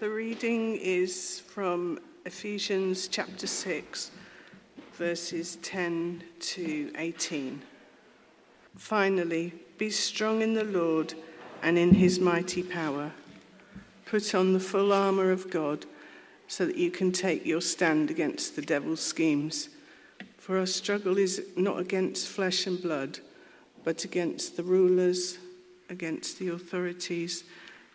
The reading is from Ephesians chapter 6, verses 10 to 18. Finally, be strong in the Lord and in his mighty power. Put on the full armour of God so that you can take your stand against the devil's schemes. For our struggle is not against flesh and blood, but against the rulers, against the authorities,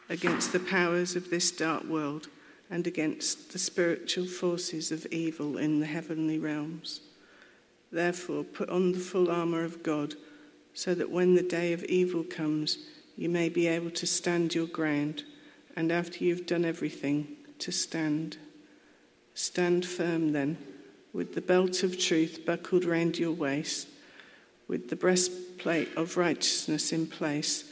against the powers of this dark world, and against the spiritual forces of evil in the heavenly realms. Therefore, put on the full armour of God, so that when the day of evil comes, you may be able to stand your ground, and after you've done everything, to stand. Stand firm then, with the belt of truth buckled round your waist, with the breastplate of righteousness in place,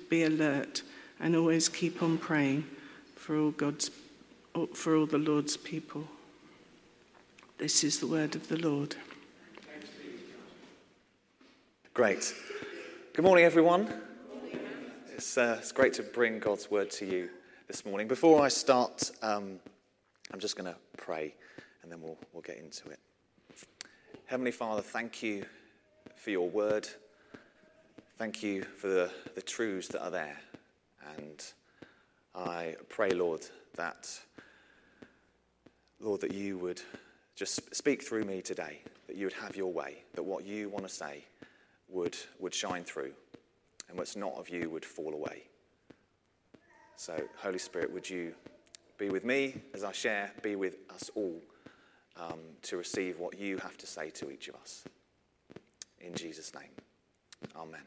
be alert and always keep on praying for all God's for all the Lord's people. This is the word of the Lord. Great. Good morning, everyone. It's, uh, it's great to bring God's word to you this morning. Before I start, um, I'm just going to pray and then we'll, we'll get into it. Heavenly Father, thank you for your word. Thank you for the, the truths that are there. And I pray, Lord, that, Lord, that you would just speak through me today, that you would have your way, that what you want to say would, would shine through, and what's not of you would fall away. So, Holy Spirit, would you be with me as I share, be with us all um, to receive what you have to say to each of us. In Jesus' name, Amen.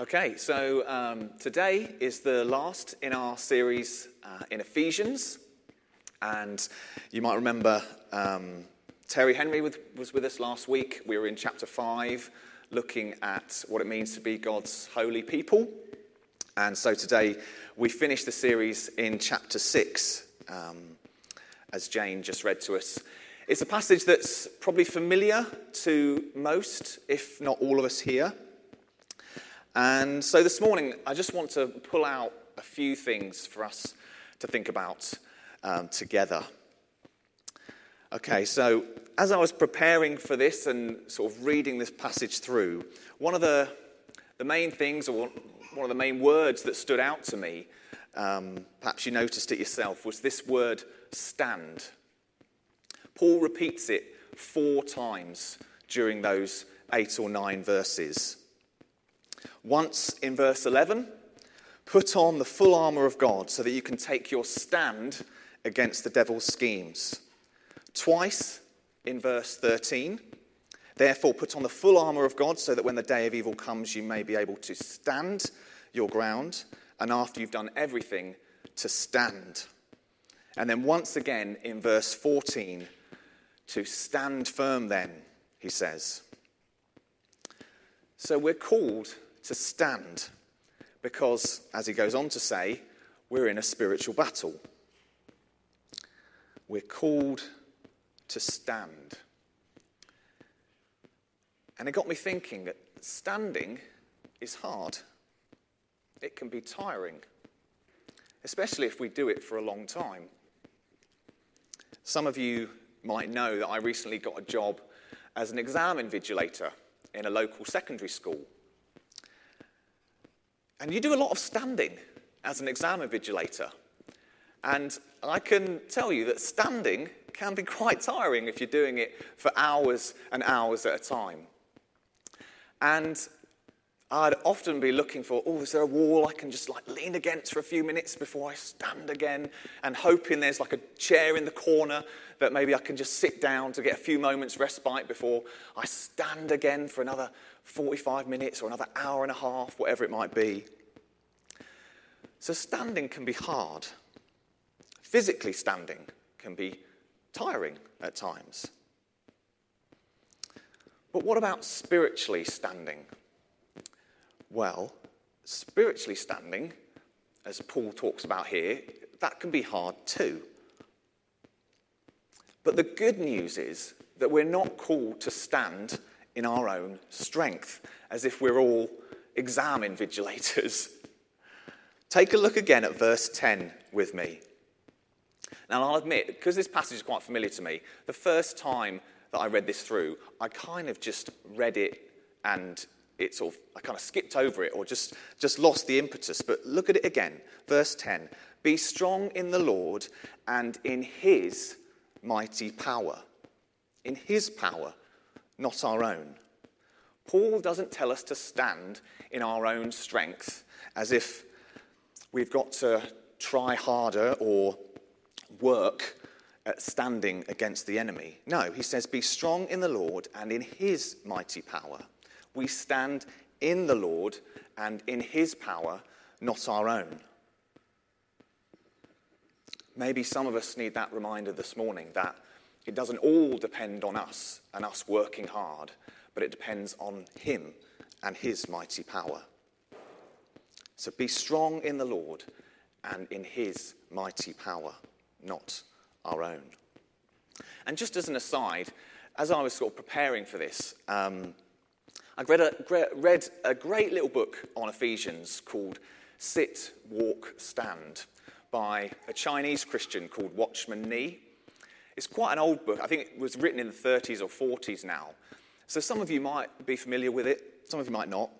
Okay, so um, today is the last in our series uh, in Ephesians. And you might remember um, Terry Henry was with us last week. We were in chapter 5, looking at what it means to be God's holy people. And so today we finish the series in chapter 6, um, as Jane just read to us. It's a passage that's probably familiar to most, if not all of us here. And so this morning, I just want to pull out a few things for us to think about um, together. Okay, so as I was preparing for this and sort of reading this passage through, one of the, the main things, or one of the main words that stood out to me, um, perhaps you noticed it yourself, was this word stand. Paul repeats it four times during those eight or nine verses. Once in verse 11, put on the full armour of God so that you can take your stand against the devil's schemes. Twice in verse 13, therefore put on the full armour of God so that when the day of evil comes, you may be able to stand your ground, and after you've done everything, to stand. And then once again in verse 14, to stand firm then, he says. So we're called to stand because, as he goes on to say, we're in a spiritual battle. We're called to stand. And it got me thinking that standing is hard. It can be tiring, especially if we do it for a long time. Some of you might know that I recently got a job as an exam invigilator in a local secondary school. And you do a lot of standing as an exam invigilator. And I can tell you that standing can be quite tiring if you're doing it for hours and hours at a time. And I'd often be looking for, oh, is there a wall I can just like lean against for a few minutes before I stand again? And hoping there's like a chair in the corner that maybe I can just sit down to get a few moments respite before I stand again for another 45 minutes or another hour and a half, whatever it might be. So, standing can be hard. Physically standing can be tiring at times. But what about spiritually standing? Well, spiritually standing, as Paul talks about here, that can be hard too. But the good news is that we're not called to stand in our own strength, as if we're all exam invigilators. Take a look again at verse 10 with me. Now, I'll admit, because this passage is quite familiar to me, the first time that I read this through, I kind of just read it and it sort of, I kind of skipped over it or just, just lost the impetus. But look at it again. Verse 10 Be strong in the Lord and in his mighty power. In his power, not our own. Paul doesn't tell us to stand in our own strength as if we've got to try harder or work at standing against the enemy. No, he says, Be strong in the Lord and in his mighty power. We stand in the Lord and in his power, not our own. Maybe some of us need that reminder this morning that it doesn't all depend on us and us working hard, but it depends on him and his mighty power. So be strong in the Lord and in his mighty power, not our own. And just as an aside, as I was sort of preparing for this, um, I read a, read a great little book on Ephesians called Sit, Walk, Stand by a Chinese Christian called Watchman Nee. It's quite an old book. I think it was written in the 30s or 40s now. So some of you might be familiar with it, some of you might not.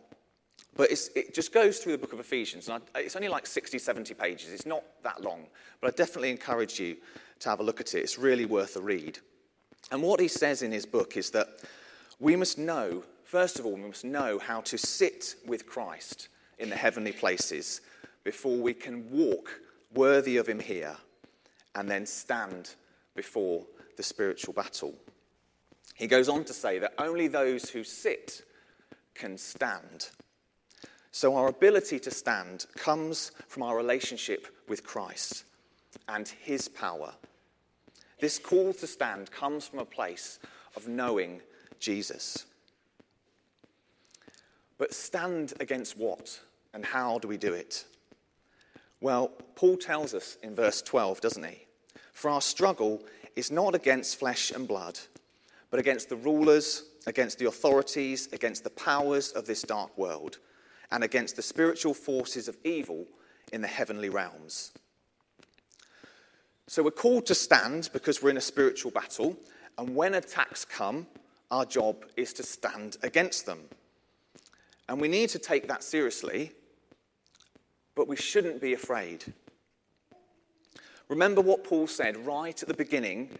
But it just goes through the book of Ephesians. And I, it's only like 60, 70 pages. It's not that long. But I definitely encourage you to have a look at it. It's really worth a read. And what he says in his book is that we must know, first of all, we must know how to sit with Christ in the heavenly places before we can walk worthy of him here and then stand before the spiritual battle. He goes on to say that only those who sit can stand. So, our ability to stand comes from our relationship with Christ and his power. This call to stand comes from a place of knowing Jesus. But stand against what and how do we do it? Well, Paul tells us in verse 12, doesn't he? For our struggle is not against flesh and blood, but against the rulers, against the authorities, against the powers of this dark world, and against the spiritual forces of evil in the heavenly realms. So we're called to stand because we're in a spiritual battle, and when attacks come, our job is to stand against them. And we need to take that seriously but we shouldn't be afraid. Remember what Paul said right at the beginning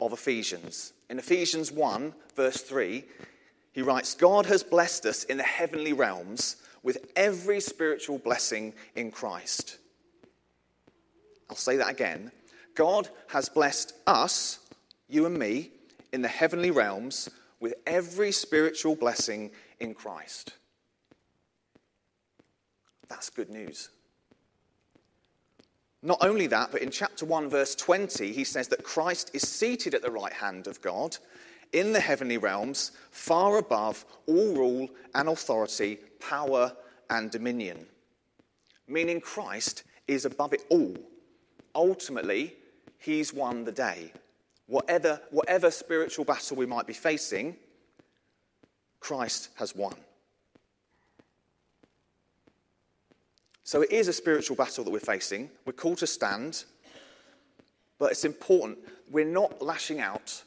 of Ephesians. In Ephesians 1, verse 3, he writes God has blessed us in the heavenly realms with every spiritual blessing in Christ. I'll say that again. God has blessed us, you and me, in the heavenly realms with every spiritual blessing in Christ. That's good news. Not only that, but in chapter 1, verse 20, he says that Christ is seated at the right hand of God in the heavenly realms, far above all rule and authority, power and dominion. Meaning Christ is above it all. Ultimately, he's won the day. Whatever, whatever spiritual battle we might be facing, Christ has won. So it is a spiritual battle that we're facing. We're called to stand, but it's important. We're not lashing out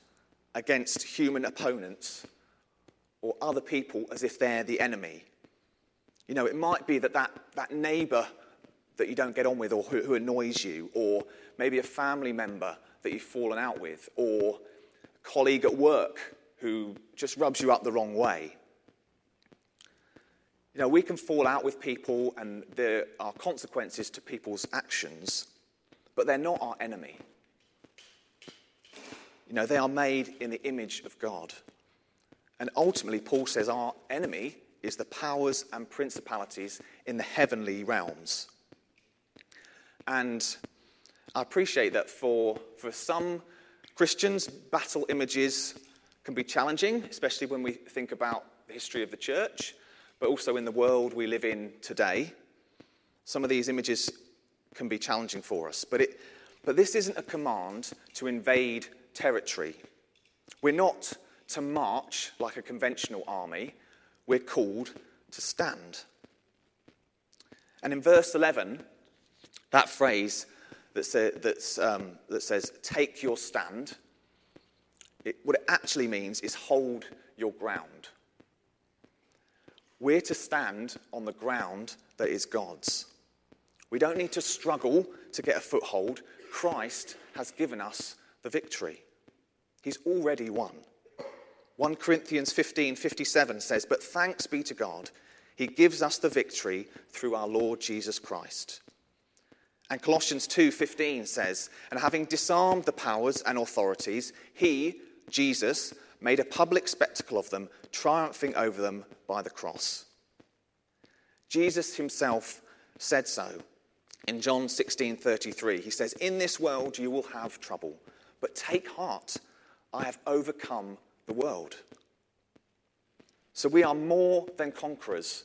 against human opponents or other people as if they're the enemy. You know, it might be that that, that neighbour that you don't get on with or who, who annoys you, or maybe a family member that you've fallen out with, or a colleague at work who just rubs you up the wrong way. You know, we can fall out with people and there are consequences to people's actions, but they're not our enemy. You know, they are made in the image of God. And ultimately, Paul says our enemy is the powers and principalities in the heavenly realms. And I appreciate that for, for some Christians, battle images can be challenging, especially when we think about the history of the church, but also in the world we live in today. Some of these images can be challenging for us. But, it, but this isn't a command to invade territory. We're not to march like a conventional army, we're called to stand. And in verse 11, that phrase that, say, um, that says, take your stand, it, what it actually means is hold your ground. We're to stand on the ground that is God's. We don't need to struggle to get a foothold. Christ has given us the victory. He's already won. 1 Corinthians 15 57 says, But thanks be to God, He gives us the victory through our Lord Jesus Christ. And Colossians 2:15 says, "And having disarmed the powers and authorities, he, Jesus, made a public spectacle of them, triumphing over them by the cross." Jesus himself said so. In John 16:33, he says, "In this world you will have trouble, but take heart, I have overcome the world." So we are more than conquerors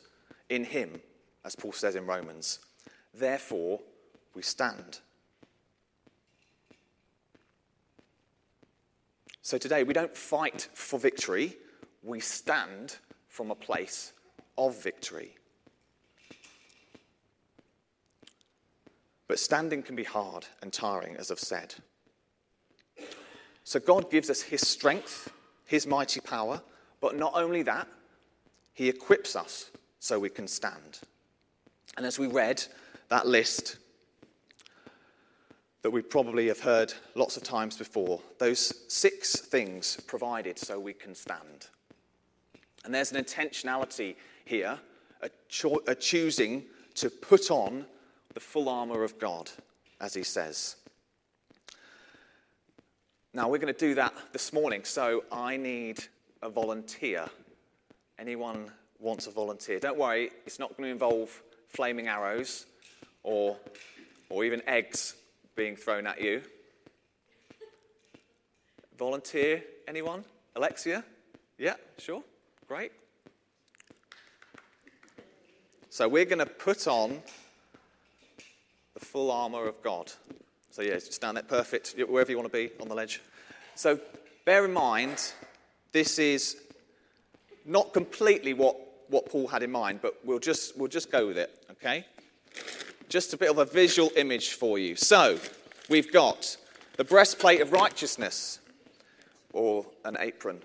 in him, as Paul says in Romans. Therefore, we stand. So today, we don't fight for victory, we stand from a place of victory. But standing can be hard and tiring, as I've said. So God gives us His strength, His mighty power, but not only that, He equips us so we can stand. And as we read that list that we probably have heard lots of times before. Those six things provided so we can stand. And there's an intentionality here, a, cho- a choosing to put on the full armour of God, as he says. Now, we're going to do that this morning, so I need a volunteer. Anyone wants a volunteer? Don't worry, it's not going to involve flaming arrows or, or even eggs being thrown at you. Volunteer, anyone? Alexia? Yeah, sure. Great. So we're going to put on the full armor of God. So, yeah, stand there, perfect, wherever you want to be on the ledge. So, bear in mind, this is not completely what, what Paul had in mind, but we'll just, we'll just go with it, okay? Just a bit of a visual image for you. So, we've got the breastplate of righteousness, or an apron,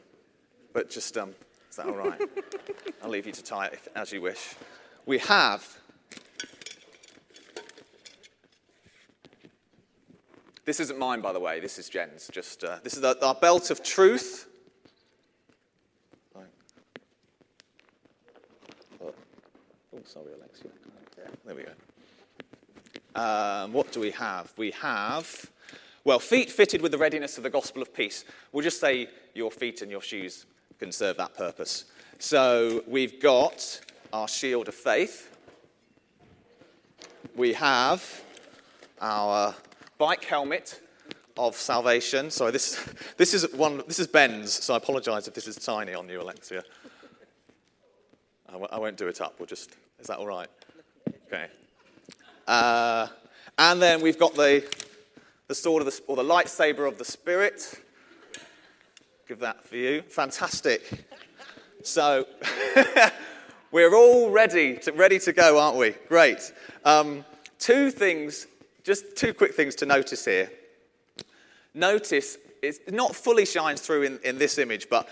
but just, um, is that all right? I'll leave you to tie it as you wish. We have This isn't mine, by the way. This is Jen's. Just uh, this is our, our belt of truth. Oh, sorry, Alexia. There we go. Um, what do we have? We have, well, feet fitted with the readiness of the gospel of peace. We'll just say your feet and your shoes can serve that purpose. So we've got our shield of faith. We have our bike helmet of salvation. Sorry, this, this, is, one, this is Ben's, so I apologize if this is tiny on you, Alexia. I w- I won't do it up. We'll just, is that all right? Okay. Uh, and then we've got the, the sword of the, or the lightsaber of the Spirit. Give that for you. Fantastic. So, we're all ready to, ready to go, aren't we? Great. Um, two things, just two quick things to notice here. Notice, it not fully shines through in, in this image, but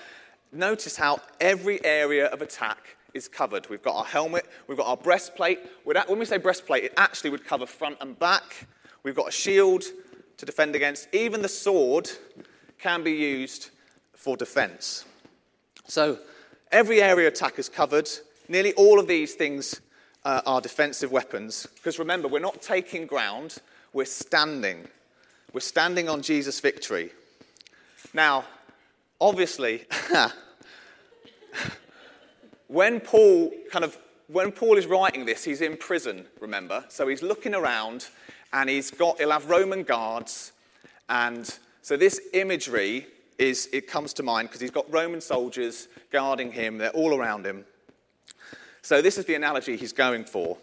notice how every area of attack is covered. We've got our helmet, we've got our breastplate. When we say breastplate, it actually would cover front and back. We've got a shield to defend against. Even the sword can be used for defense. So every area attack is covered. Nearly all of these things uh, are defensive weapons. Because remember, we're not taking ground, we're standing. We're standing on Jesus' victory. Now, obviously, when Paul kind of when Paul is writing this, he's in prison, remember? So he's looking around and he's got, he'll have Roman guards. And so this imagery is, it comes to mind because he's got Roman soldiers guarding him, they're all around him. So this is the analogy he's going for.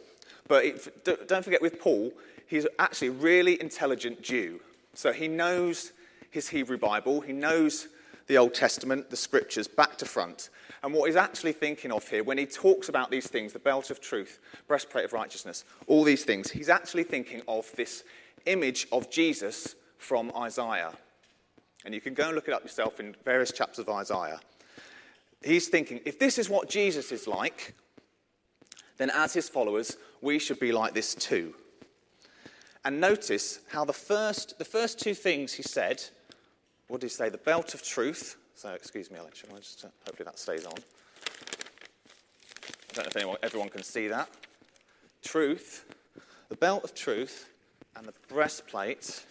But it, don't forget with Paul, he's actually a really intelligent Jew. So he knows his Hebrew Bible, he knows the Old Testament, the scriptures, back to front. And what he's actually thinking of here, when he talks about these things, the belt of truth, breastplate of righteousness, all these things, he's actually thinking of this image of Jesus from Isaiah. And you can go and look it up yourself in various chapters of Isaiah. He's thinking, if this is what Jesus is like, then as his followers, we should be like this too. And notice how the first, the first two things he said what did he say? The belt of truth. So, excuse me, Alex, just, uh, hopefully that stays on. I don't know if anyone, everyone can see that. Truth, the belt of truth, and the breastplate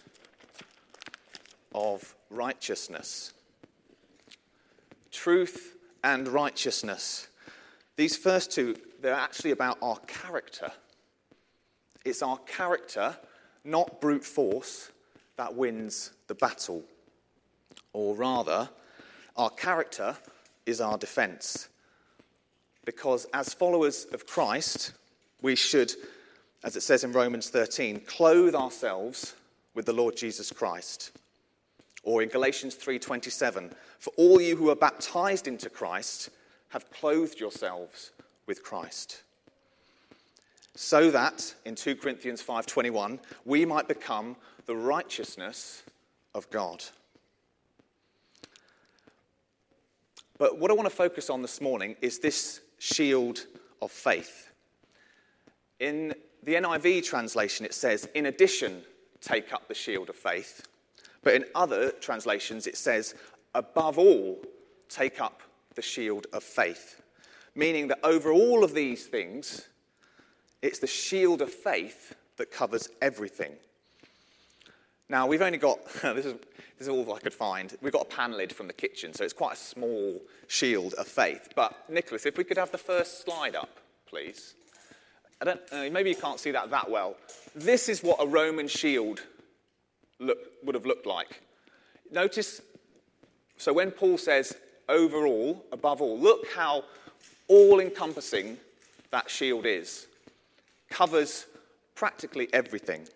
of righteousness. Truth and righteousness. These first two, they're actually about our character. It's our character, not brute force, that wins the battle. Or rather, our character is our defense. Because as followers of Christ, we should, as it says in Romans 13, clothe ourselves with the Lord Jesus Christ. Or in Galatians 3:27, for all you who are baptized into Christ have clothed yourselves with Christ. So that in 2 Corinthians 5:21, we might become the righteousness of God. But what I want to focus on this morning is this shield of faith. In the NIV translation, it says, in addition, take up the shield of faith. But in other translations, it says, above all, take up the shield of faith. Meaning that over all of these things, it's the shield of faith that covers everything. Now, we've only got, this is, this is all I could find. We've got a pan lid from the kitchen, so it's quite a small shield of faith. But, Nicholas, if we could have the first slide up, please. I don't, uh, maybe you can't see that that well. This is what a Roman shield look, would have looked like. Notice, so when Paul says overall, above all, look how all encompassing that shield is. Covers practically everything.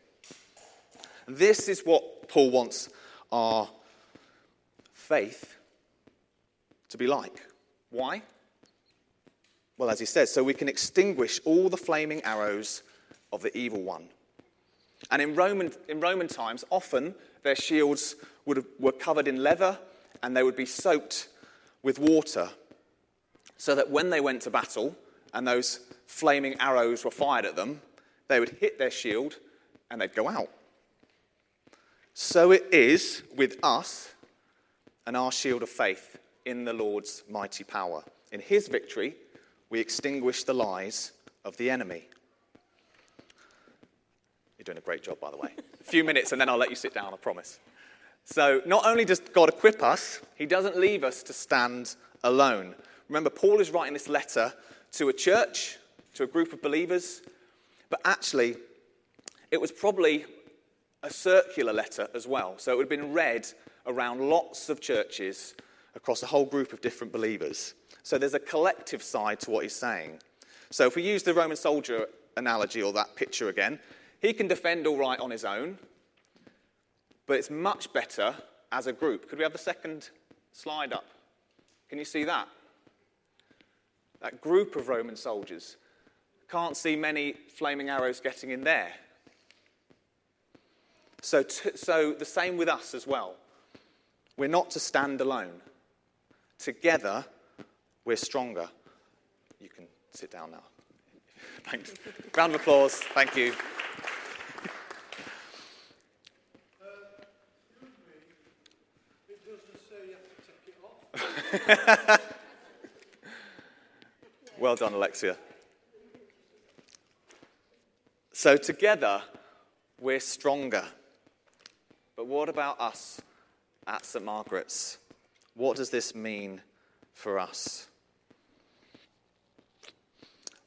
This is what Paul wants our faith to be like. Why? Well, as he says, so we can extinguish all the flaming arrows of the evil one. And in Roman, in Roman times, often their shields would were covered in leather and they would be soaked with water so that when they went to battle and those flaming arrows were fired at them, they would hit their shield and they'd go out. So it is with us and our shield of faith in the Lord's mighty power. In his victory, we extinguish the lies of the enemy. You're doing a great job, by the way. a few minutes and then I'll let you sit down, I promise. So, not only does God equip us, he doesn't leave us to stand alone. Remember, Paul is writing this letter to a church, to a group of believers, but actually, it was probably a circular letter as well. So it would have been read around lots of churches across a whole group of different believers. So there's a collective side to what he's saying. So if we use the Roman soldier analogy or that picture again, he can defend all right on his own, but it's much better as a group. Could we have the second slide up? Can you see that? That group of Roman soldiers. Can't see many flaming arrows getting in there. So, so the same with us as well. We're not to stand alone. Together, we're stronger. You can sit down now. Thanks. Round of applause. Thank you. well done, Alexia. So, together, we're stronger. But what about us at St. Margaret's? What does this mean for us?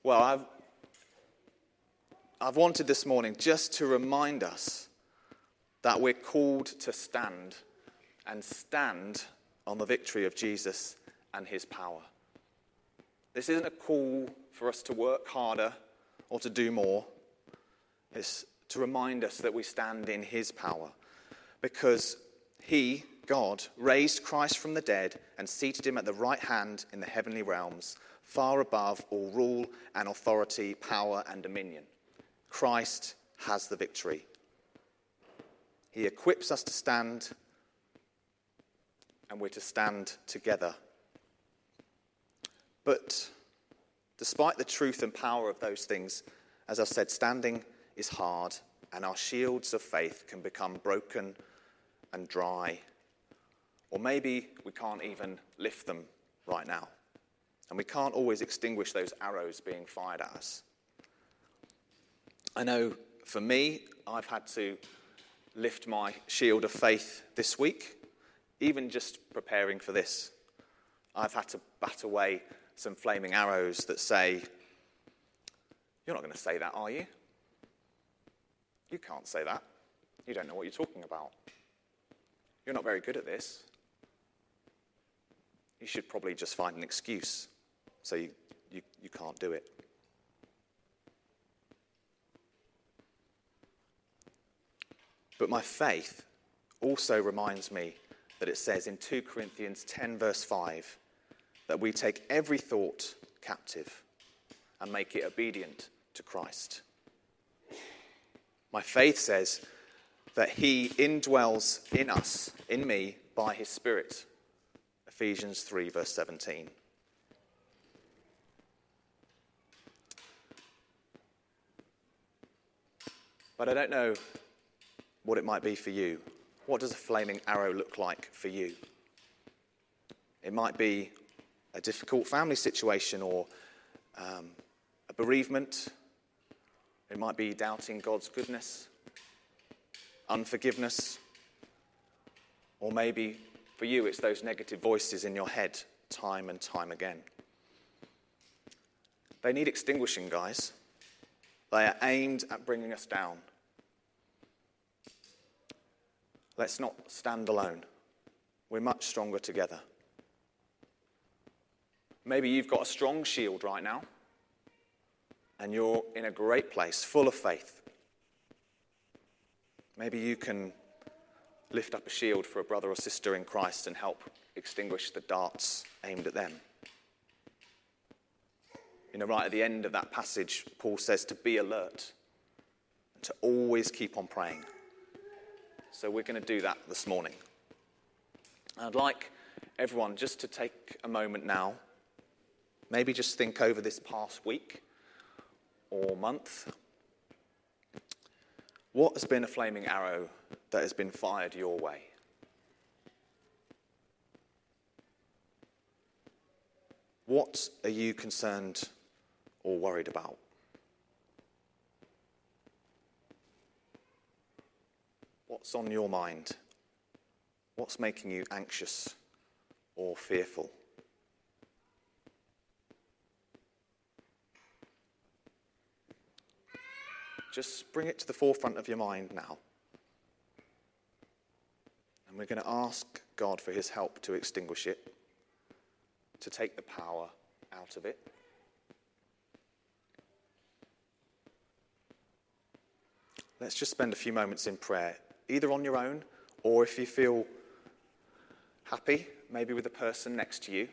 Well, I've, I've wanted this morning just to remind us that we're called to stand and stand on the victory of Jesus and his power. This isn't a call for us to work harder or to do more. It's to remind us that we stand in his power because he, God, raised Christ from the dead and seated him at the right hand in the heavenly realms, far above all rule and authority, power and dominion. Christ has the victory. He equips us to stand, and we're to stand together. But despite the truth and power of those things, as I've said, standing is hard, and our shields of faith can become broken and dry. Or maybe we can't even lift them right now. And we can't always extinguish those arrows being fired at us. I know for me, I've had to lift my shield of faith this week, even just preparing for this. I've had to bat away some flaming arrows that say, You're not going to say that, are you? You can't say that. You don't know what you're talking about. You're not very good at this. You should probably just find an excuse so you, you, you can't do it. But my faith also reminds me that it says in 2 Corinthians 10, verse 5, that we take every thought captive and make it obedient to Christ. My faith says that He indwells in us, in me, by His Spirit. Ephesians 3, verse 17. But I don't know what it might be for you. What does a flaming arrow look like for you? It might be a difficult family situation or um, a bereavement. It might be doubting God's goodness, unforgiveness, or maybe for you it's those negative voices in your head time and time again. They need extinguishing, guys. They are aimed at bringing us down. Let's not stand alone. We're much stronger together. Maybe you've got a strong shield right now, and you're in a great place, full of faith. Maybe you can lift up a shield for a brother or sister in Christ and help extinguish the darts aimed at them. You know, right at the end of that passage, Paul says to be alert and to always keep on praying. So we're going to do that this morning. I'd like everyone just to take a moment now, maybe just think over this past week or month. What has been a flaming arrow that has been fired your way? What are you concerned or worried about? What's on your mind? What's making you anxious or fearful? Just bring it to the forefront of your mind now. And we're going to ask God for his help to extinguish it, to take the power out of it. Let's just spend a few moments in prayer, either on your own or if you feel happy, maybe with the person next to you.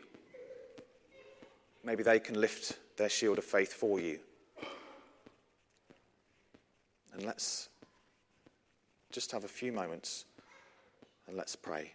Maybe they can lift their shield of faith for you. And let's just have a few moments and let's pray.